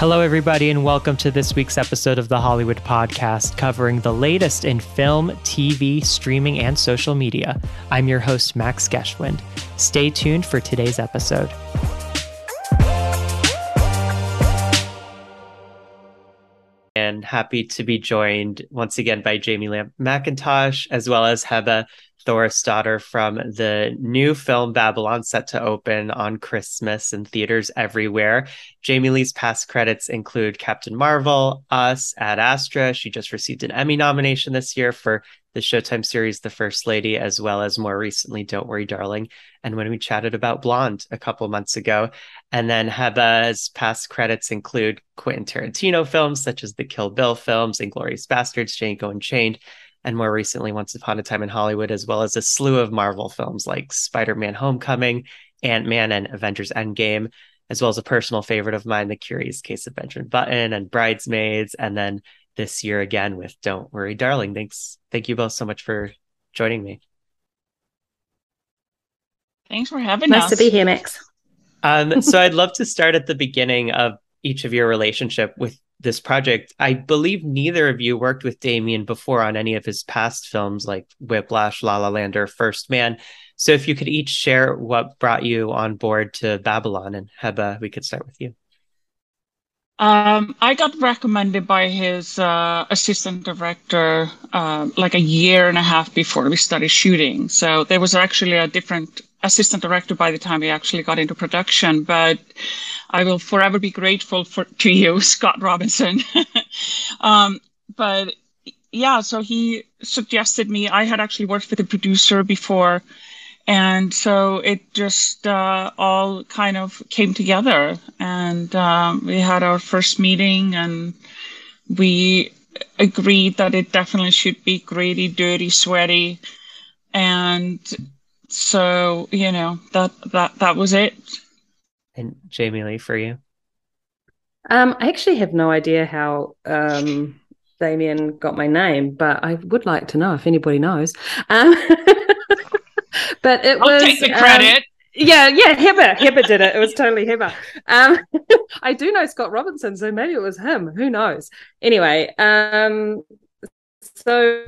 Hello, everybody, and welcome to this week's episode of the Hollywood Podcast, covering the latest in film, TV, streaming, and social media. I'm your host, Max Geschwind. Stay tuned for today's episode. And happy to be joined once again by Jaime Leigh McIntosh, as well as Heba Thorisdottir from the new film Babylon set to open on Christmas in theaters everywhere. Jaime Leigh's past credits include Captain Marvel, Us, Ad Astra. She just received an Emmy nomination this year for the Showtime series The First Lady, as well as more recently Don't Worry Darling. And when we chatted about Blonde a couple months ago. And then Heba's past credits include Quentin Tarantino films such as the Kill Bill films, Inglourious Basterds, Django Unchained, and more recently Once Upon a Time in Hollywood, as well as a slew of Marvel films like Spider Man Homecoming, Ant Man, and Avengers Endgame, as well as a personal favorite of mine, The Curious Case of Benjamin Button and Bridesmaids, and then this year again with Don't Worry, Darling. Thanks. Thank you both so much for joining me. Thanks for having nice us. Nice to be here, Max. Um, so I'd love to start at the beginning of each of your relationship with this project. I believe neither of you worked with Damien before on any of his past films like Whiplash, La La Land, or First Man. So if you could each share what brought you on board to Babylon and Heba, we could start with you. Um, I got recommended by his uh, assistant director uh, like a year and a half before we started shooting. So there was actually a different assistant director by the time we actually got into production. But I will forever be grateful for to you, Scott Robinson. um, but yeah, so he suggested me. I had actually worked with a producer before and so it just uh, all kind of came together and um, we had our first meeting and we agreed that it definitely should be gritty dirty sweaty and so you know that that that was it and jaime leigh for you um, i actually have no idea how um, damien got my name but i would like to know if anybody knows um, but it I'll was take the credit. Um, yeah, yeah, Heba. Heba did it. It was totally Heba. Um, I do know Scott Robinson, so maybe it was him. Who knows? Anyway, um, so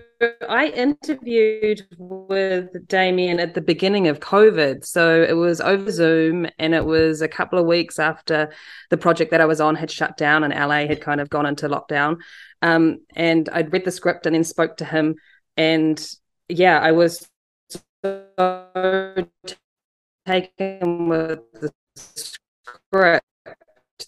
I interviewed with Damien at the beginning of COVID. So it was over Zoom, and it was a couple of weeks after the project that I was on had shut down and LA had kind of gone into lockdown. Um, and I'd read the script and then spoke to him. And yeah, I was so taken with the script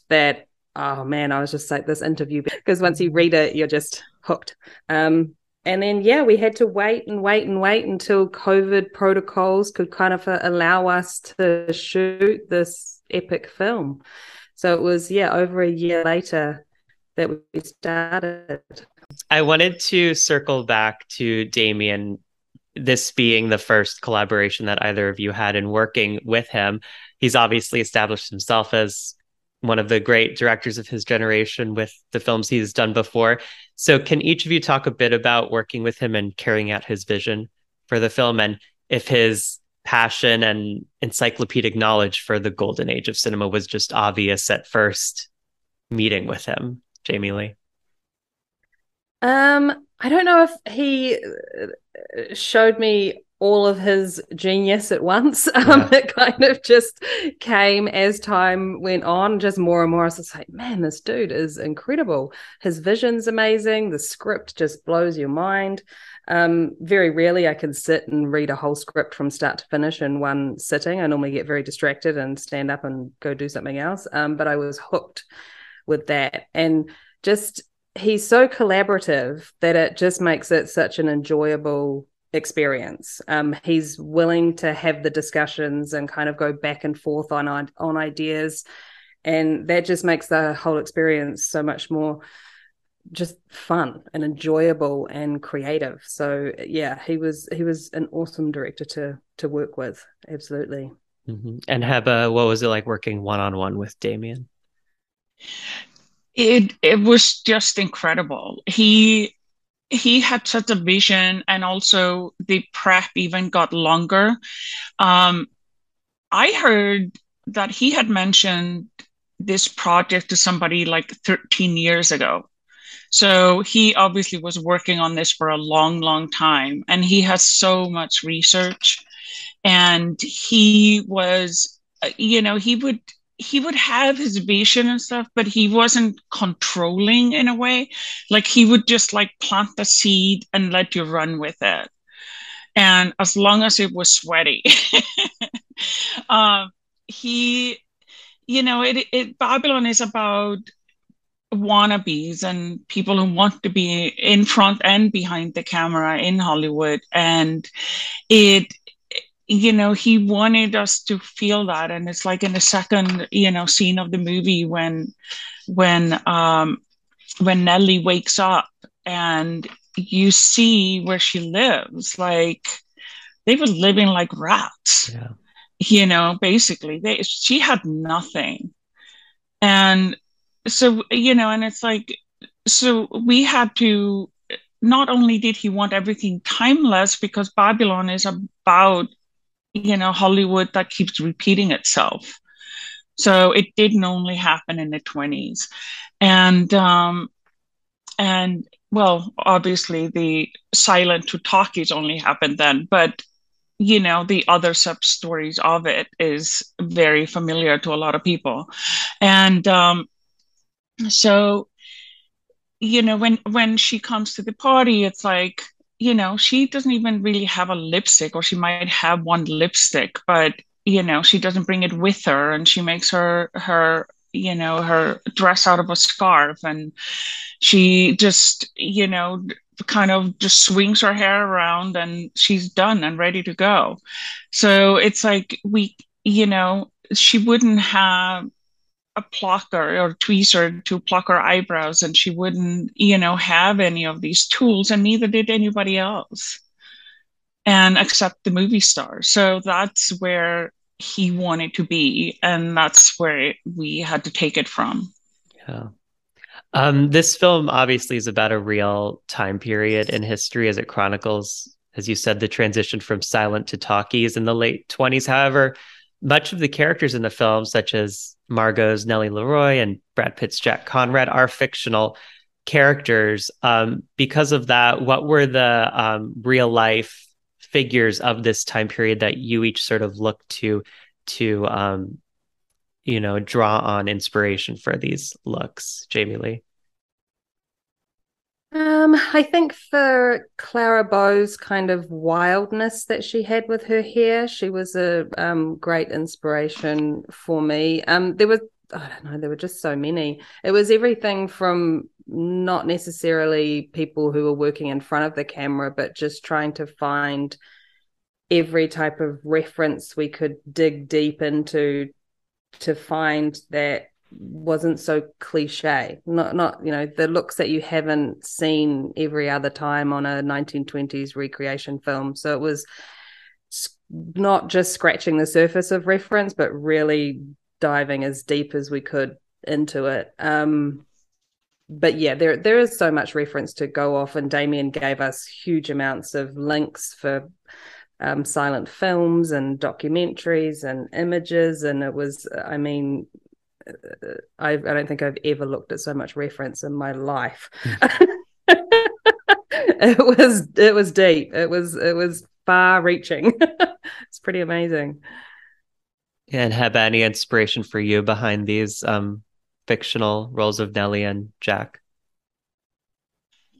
that oh man, I was just like this interview because once you read it, you're just hooked. Um, and then yeah, we had to wait and wait and wait until COVID protocols could kind of uh, allow us to shoot this epic film. So it was yeah, over a year later that we started. I wanted to circle back to Damien this being the first collaboration that either of you had in working with him. He's obviously established himself as one of the great directors of his generation with the films he's done before. So, can each of you talk a bit about working with him and carrying out his vision for the film and if his passion and encyclopedic knowledge for the golden age of cinema was just obvious at first meeting with him, Jaime Leigh? Um, I don't know if he showed me all of his genius at once. Um, yeah. It kind of just came as time went on, just more and more. I was just like, man, this dude is incredible. His vision's amazing. The script just blows your mind. Um, very rarely I can sit and read a whole script from start to finish in one sitting. I normally get very distracted and stand up and go do something else. Um, but I was hooked with that. And just he's so collaborative that it just makes it such an enjoyable experience. Um, he's willing to have the discussions and kind of go back and forth on on ideas, and that just makes the whole experience so much more just fun and enjoyable and creative. So yeah, he was he was an awesome director to to work with. Absolutely. Mm-hmm. And Heba, what was it like working one on one with Damien? it it was just incredible. He he had such a vision, and also the prep even got longer. Um, I heard that he had mentioned this project to somebody like 13 years ago. So he obviously was working on this for a long, long time, and he has so much research. And he was, uh, you know, he would he would have his vision and stuff, but he wasn't controlling in a way. Like he would just like plant the seed and let you run with it. And as long as it was sweaty, um, he, you know, it, it Babylon is about wannabes and people who want to be in front and behind the camera in Hollywood. And it you know he wanted us to feel that. And it's like in the second you know scene of the movie when when um when nellie wakes up and you see where she lives like they were living like rats. Yeah. you know basically they she had nothing. And so you know and it's like so we had to not only did he want everything timeless because babylon is about you know hollywood that keeps repeating itself. So it didn't only happen in the 20s and um and well obviously the silent to talkies only happened then but you know the other sub stories of it is very familiar to a lot of people. And um so you know when when she comes to the party it's like you know, she doesn't even really have a lipstick, or she might have one lipstick, but you know, she doesn't bring it with her, and she makes her her you know her dress out of a scarf, and she just you know kind of just swings her hair around, and she's done and ready to go. So it's like we, you know, she wouldn't have a plucker or tweezer to pluck her eyebrows and she wouldn't you know have any of these tools and neither did anybody else and except the movie star. So that's where he wanted to be and that's where we had to take it from. Yeah. Um, this film obviously is about a real time period in history as it chronicles as you said the transition from silent to talkies in the late 20s however much of the characters in the film such as Margot's Nellie LaRoy and Brad Pitt's Jack Conrad are fictional characters. Um, because of that, what were the um, real life figures of this time period that you each sort of look to to um, you know draw on inspiration for these looks, Jaime Leigh? Um, I think for Clara Bow's kind of wildness that she had with her hair, she was a um, great inspiration for me. Um, there was, I don't know, there were just so many. It was everything from not necessarily people who were working in front of the camera, but just trying to find every type of reference we could dig deep into to find that wasn't so cliche. Not not you know the looks that you haven't seen every other time on a 1920s recreation film. So it was not just scratching the surface of reference but really diving as deep as we could into it. Um but yeah there there is so much reference to go off and damien gave us huge amounts of links for um, silent films and documentaries and images and it was i mean I, I don't think I've ever looked at so much reference in my life. it was it was deep. It was it was far reaching. it's pretty amazing. And have any inspiration for you behind these um, fictional roles of Nellie and Jack?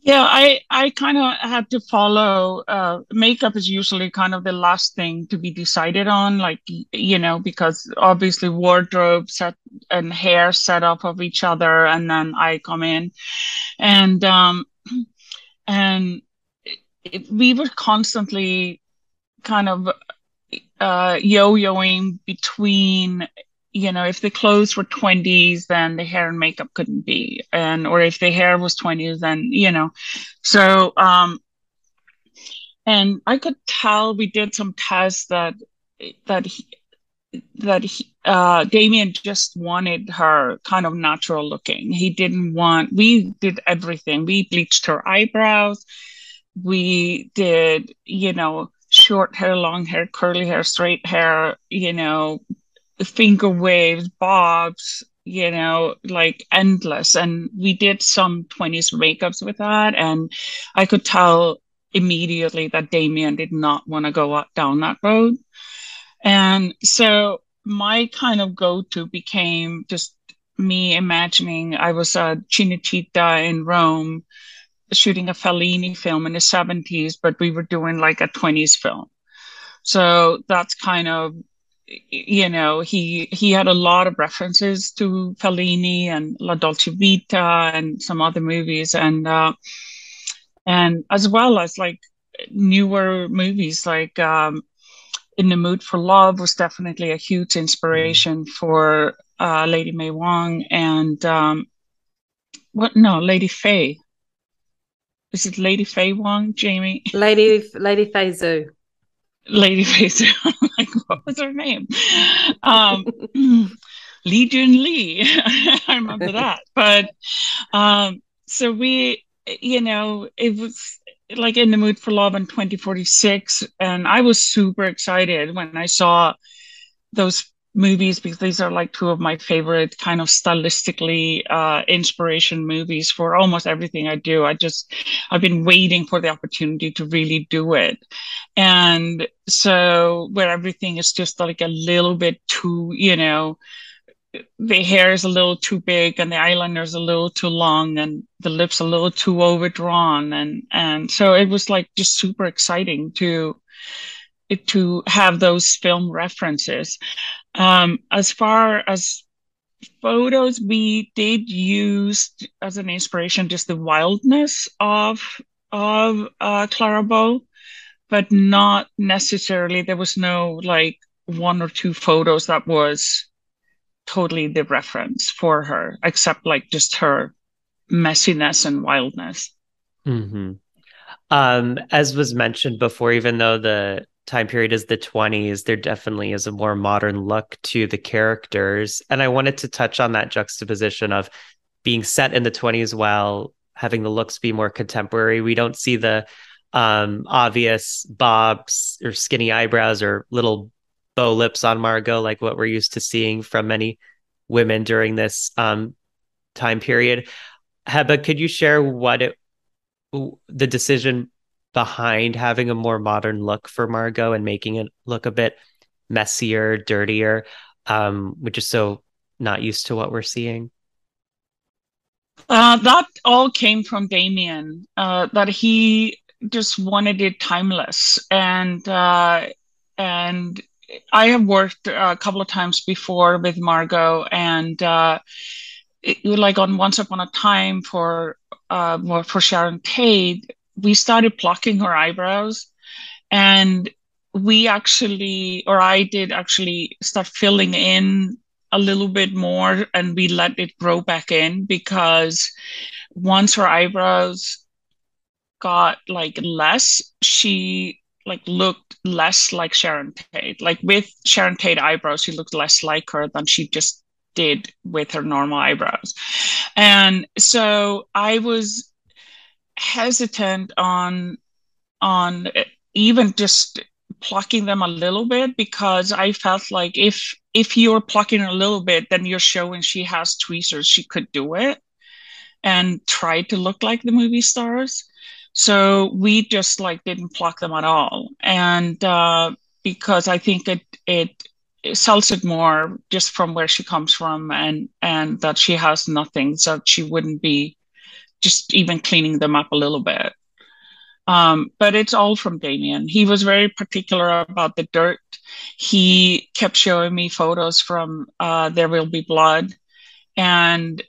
Yeah, I I kind of had to follow. Uh, makeup is usually kind of the last thing to be decided on, like you know, because obviously wardrobe set and hair set up of each other, and then I come in, and um, and it, we were constantly kind of uh, yo-yoing between you know, if the clothes were 20s, then the hair and makeup couldn't be. And, or if the hair was 20s, then, you know, so, um, and I could tell we did some tests that, that he, that he, uh, Damien just wanted her kind of natural looking. He didn't want, we did everything. We bleached her eyebrows. We did, you know, short hair, long hair, curly hair, straight hair, you know, finger waves, bobs, you know, like endless. And we did some 20s makeups with that. And I could tell immediately that Damien did not want to go down that road. And so my kind of go to became just me imagining I was a Cinecittà in Rome shooting a Fellini film in the 70s, but we were doing like a 20s film. So that's kind of you know he he had a lot of references to Fellini and La Dolce Vita and some other movies. And uh, and as well as like newer movies like um, In the Mood for Love was definitely a huge inspiration for uh, Lady May Wong and um, what no Lady Faye is it Lady Faye Wong Jamie? Lady Lady Fay Zhu. Lady Face. like, what was her name? Um, Li Jun Li. I remember that. But um, so we, you know, it was like in the mood for love in 2046. And I was super excited when I saw those movies because these are like two of my favorite kind of stylistically uh, inspiration movies for almost everything I do. I just I've been waiting for the opportunity to really do it, and so where everything is just like a little bit too, you know. The hair is a little too big and the eyeliner is a little too long and the lips a little too overdrawn and and so it was like just super exciting to to have those film references um, as far as photos, we did use as an inspiration just the wildness of of uh, but not necessarily. There was no like one or two photos that was totally the reference for her, except like just her messiness and wildness. Mm-hmm. Um, as was mentioned before, even though the time period is the 20s, there definitely is a more modern look to the characters. And I wanted to touch on that juxtaposition of being set in the 20s while having the looks be more contemporary. We don't see the um, obvious bobs or skinny eyebrows or little bow lips on Margot like what we're used to seeing from many women during this um, time period. Heba, could you share what it the decision behind having a more modern look for Margot and making it look a bit messier, dirtier, um, which is so not used to what we're seeing? Uh, that all came from Damien, uh, that he just wanted it timeless. And, uh, and I have worked a couple of times before with Margot and, uh, it, like on Once Upon a Time for, uh, for Sharon Tate, we started plucking her eyebrows and we actually or i did actually start filling in a little bit more and we let it grow back in because once her eyebrows got like less she like looked less like sharon tate. Like with sharon tate eyebrows she looked less like her than she just did with her normal eyebrows. And so i was hesitant on on even just plucking them a little bit because I felt like if if you're plucking a little bit, then you're showing she has tweezers, she could do it and try to look like the movie stars. So we just like didn't pluck them at all. And uh, because I think it, it it sells it more just from where she comes from and and that she has nothing so she wouldn't be just even cleaning them up a little bit. Um, but it's all from Damien. He was very particular about the dirt. He kept showing me photos from uh, There Will Be Blood. And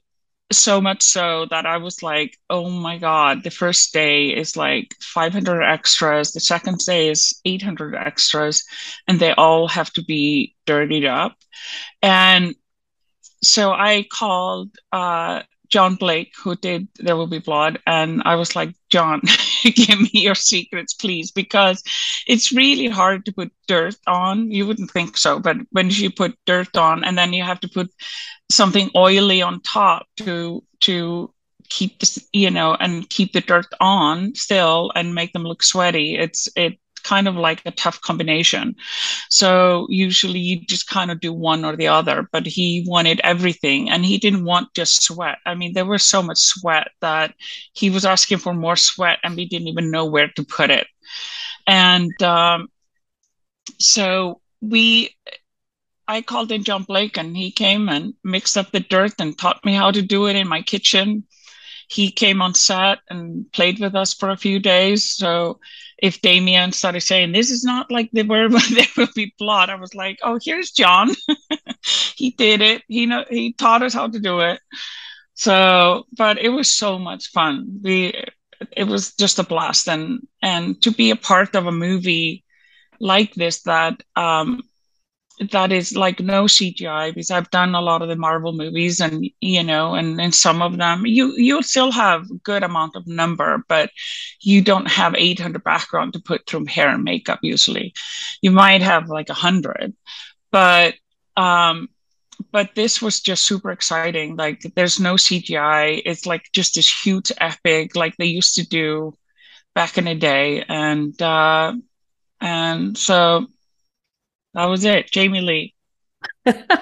so much so that I was like, oh my God, the first day is like 500 extras, the second day is 800 extras, and they all have to be dirtied up. And so I called uh, John Blake, who did There Will Be Blood. And I was like, John, give me your secrets, please, because it's really hard to put dirt on. You wouldn't think so, but when you put dirt on and then you have to put something oily on top to, to, keep this you know and keep the dirt on still and make them look sweaty it's it kind of like a tough combination. So usually you just kind of do one or the other, but he wanted everything and he didn't want just sweat. I mean, there was so much sweat that he was asking for more sweat and we didn't even know where to put it. And um, so we I called in John Blake and he came and mixed up the dirt and taught me how to do it in my kitchen. He came on set and played with us for a few days. So if Damien started saying this is not like the where there will be blood, I was like, oh, here's John. he did it. He know he taught us how to do it. So, but it was so much fun. We it was just a blast and and to be a part of a movie like this that um that is like no CGI because I've done a lot of the Marvel movies and you know and in some of them. You you still have good amount of number but you don't have 800 background to put through hair and makeup usually. You might have like a hundred but um but this was just super exciting. Like there's no CGI it's like just this huge epic like they used to do back in the day. And uh and so that was it. Jaime Leigh,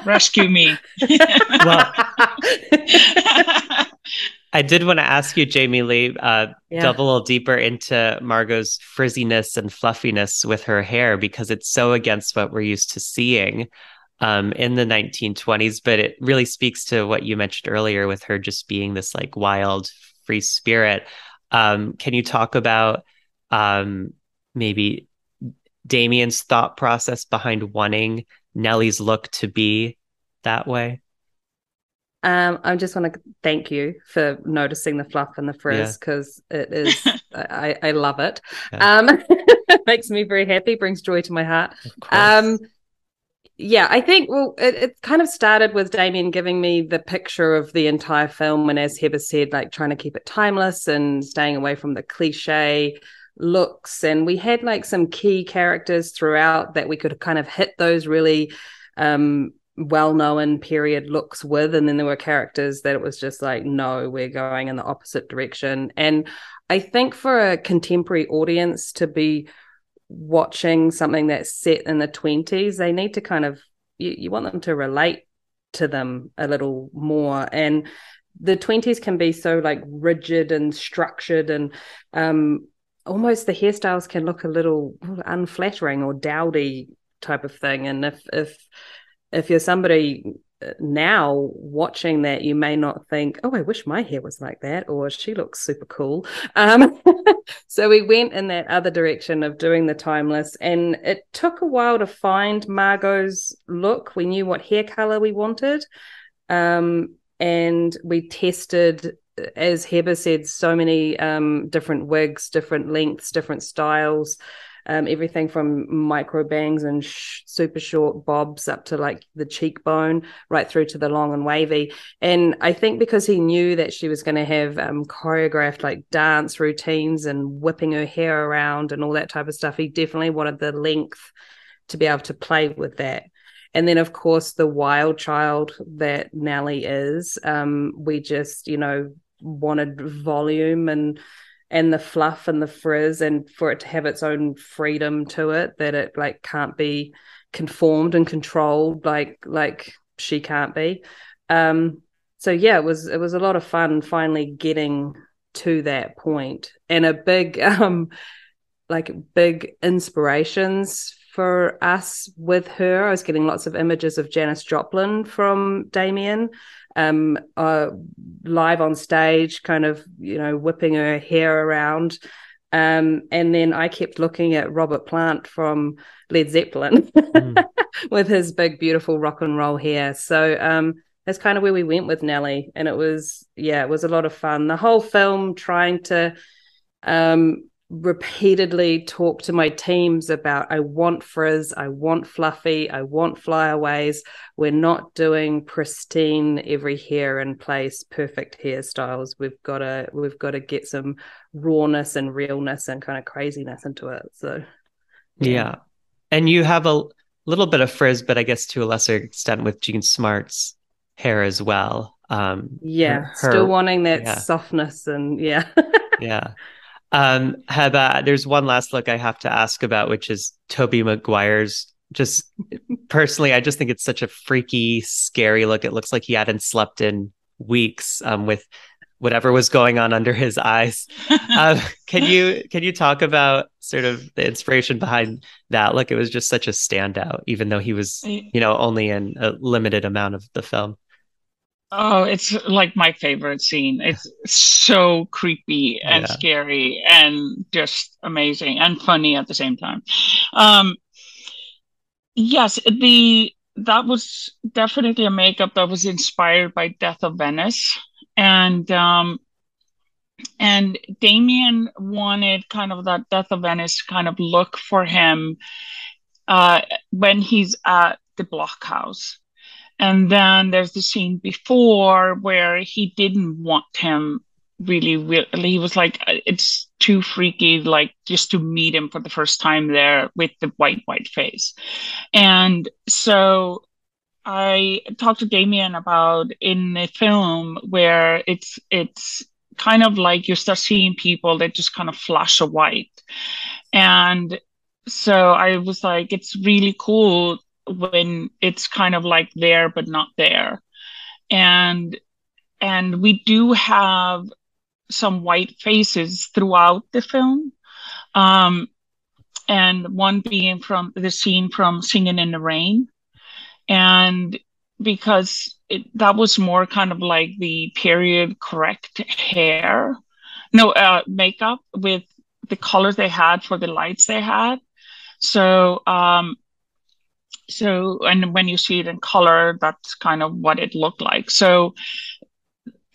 rescue me. well, I did want to ask you, Jaime Leigh, uh, yeah. delve a little deeper into Margot's frizziness and fluffiness with her hair because it's so against what we're used to seeing um, in the 1920s. But it really speaks to what you mentioned earlier with her just being this like wild, free spirit. Um, can you talk about um, maybe Damien's thought process behind wanting Nellie's look to be that way? Um, I just want to thank you for noticing the fluff and the frizz because yeah. it is, I, I love it. Yeah. Um, it makes me very happy, brings joy to my heart. Um, yeah, I think, well, it, it kind of started with Damien giving me the picture of the entire film. And as Heba said, like trying to keep it timeless and staying away from the cliche looks and we had like some key characters throughout that we could kind of hit those really um well-known period looks with and then there were characters that it was just like no we're going in the opposite direction. And i think for a contemporary audience to be watching something that's set in the 20s they need to kind of you, you want them to relate to them a little more. And the 20s can be so like rigid and structured and um almost the hairstyles can look a little unflattering or dowdy type of thing. And if if if you're somebody uh, now watching that you may not think oh i wish my hair was like that or she looks super cool. Um, so we went in that other direction of doing the timeless and it took a while to find margot's look. We knew what hair color we wanted um, and we tested as Heba said, so many um, different wigs, different lengths, different styles, um, everything from micro bangs and sh- super short bobs up to like the cheekbone, right through to the long and wavy. And I think because he knew that she was going to have um, choreographed like dance routines and whipping her hair around and all that type of stuff, he definitely wanted the length to be able to play with that and then of course the wild child that Nellie is. Um, we just you know wanted volume and and the fluff and the frizz and for it to have its own freedom to it that it like can't be conformed and controlled like like she can't be. Um so yeah it was it was a lot of fun finally getting to that point. And a big um like big inspirations for us with her. I was getting lots of images of Janis Joplin from Damien, um, uh, live on stage, kind of, you know, whipping her hair around. Um, and then I kept looking at Robert Plant from Led Zeppelin mm. with his big, beautiful rock and roll hair. So um, that's kind of where we went with Nellie. And it was, yeah, it was a lot of fun. The whole film trying to um, repeatedly talk to my teams about I want frizz, I want fluffy, I want flyaways. We're not doing pristine every hair in place, perfect hairstyles. We've got to we've got to get some rawness and realness and kind of craziness into it. So yeah. yeah. And you have a little bit of frizz, but I guess to a lesser extent with Jean Smart's hair as well. Um yeah, her, still wanting that yeah. softness and yeah. yeah. Um, Heba, there's one last look I have to ask about, which is Tobey Maguire's. Just personally, I just think it's such a freaky, scary look. It looks like he hadn't slept in weeks um, with whatever was going on under his eyes. Uh, can you can you talk about sort of the inspiration behind that? Look, it was just such a standout, even though he was, you know, only in a limited amount of the film. Oh, it's like my favorite scene. It's so creepy and yeah. scary and just amazing and funny at the same time. Um, yes, the that was definitely a makeup that was inspired by Death of Venice, and um, and Damien wanted kind of that Death of Venice kind of look for him uh, when he's at the blockhouse and then there's the scene before where he didn't want him really, really. He was like, uh, it's too freaky, like just to meet him for the first time there with the white, white face. And so I talked to Damien about in the film where it's, it's, kind of like you start seeing people that just kind of flash a white and so I was like, it's really cool when it's kind of like there but not there. And and we do have some white faces throughout the film. Um, and one being from the scene from singing in the rain. And because it, that was more kind of like the period correct hair no uh, makeup with the colors they had for the lights they had. So um, so and when you see it in color that's kind of what it looked like. So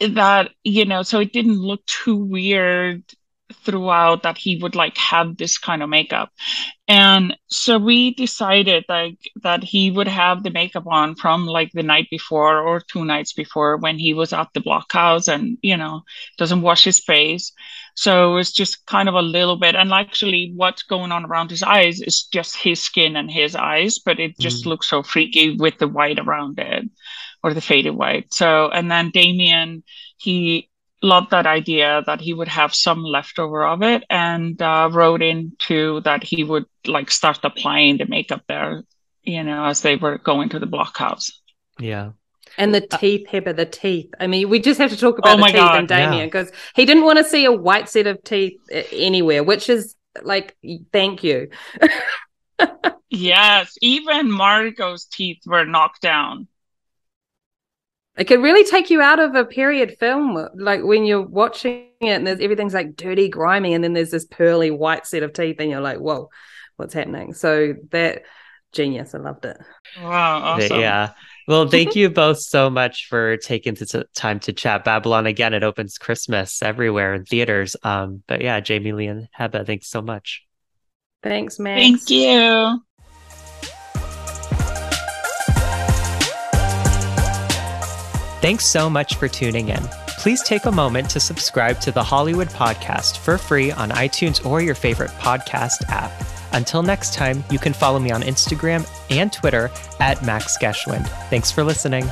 that you know so it didn't look too weird throughout that he would like have this kind of makeup. And so we decided like that he would have the makeup on from like the night before or two nights before when he was at the blockhouse and you know doesn't wash his face so it's just kind of a little bit and actually what's going on around his eyes is just his skin and his eyes but it just mm. looks so freaky with the white around it or the faded white so and then damien he loved that idea that he would have some leftover of it and uh, wrote into that he would like start applying the makeup there, you know, as they were going to the blockhouse. Yeah. And the uh, teeth, Heba, the teeth. I mean, we just have to talk about oh the teeth God, and Damien because yeah. he didn't want to see a white set of teeth uh, anywhere, which is like, thank you. yes, even Margot's teeth were knocked down. It could really take you out of a period film, like when you're watching it and there's everything's like dirty, grimy, and then there's this pearly white set of teeth, and you're like, whoa, what's happening? So that genius, I loved it. Wow, awesome. Yeah. Well, thank you both so much for taking the time to chat. Babylon again, it opens Christmas everywhere in theaters. Um, but yeah, Jaime Leigh and Heba, thanks so much. Thanks, Max. Thank you. Thanks so much for tuning in. Please take a moment to subscribe to the Hollywood Podcast for free on iTunes or your favorite podcast app. Until next time, you can follow me on Instagram and Twitter at Max Geschwind. Thanks for listening.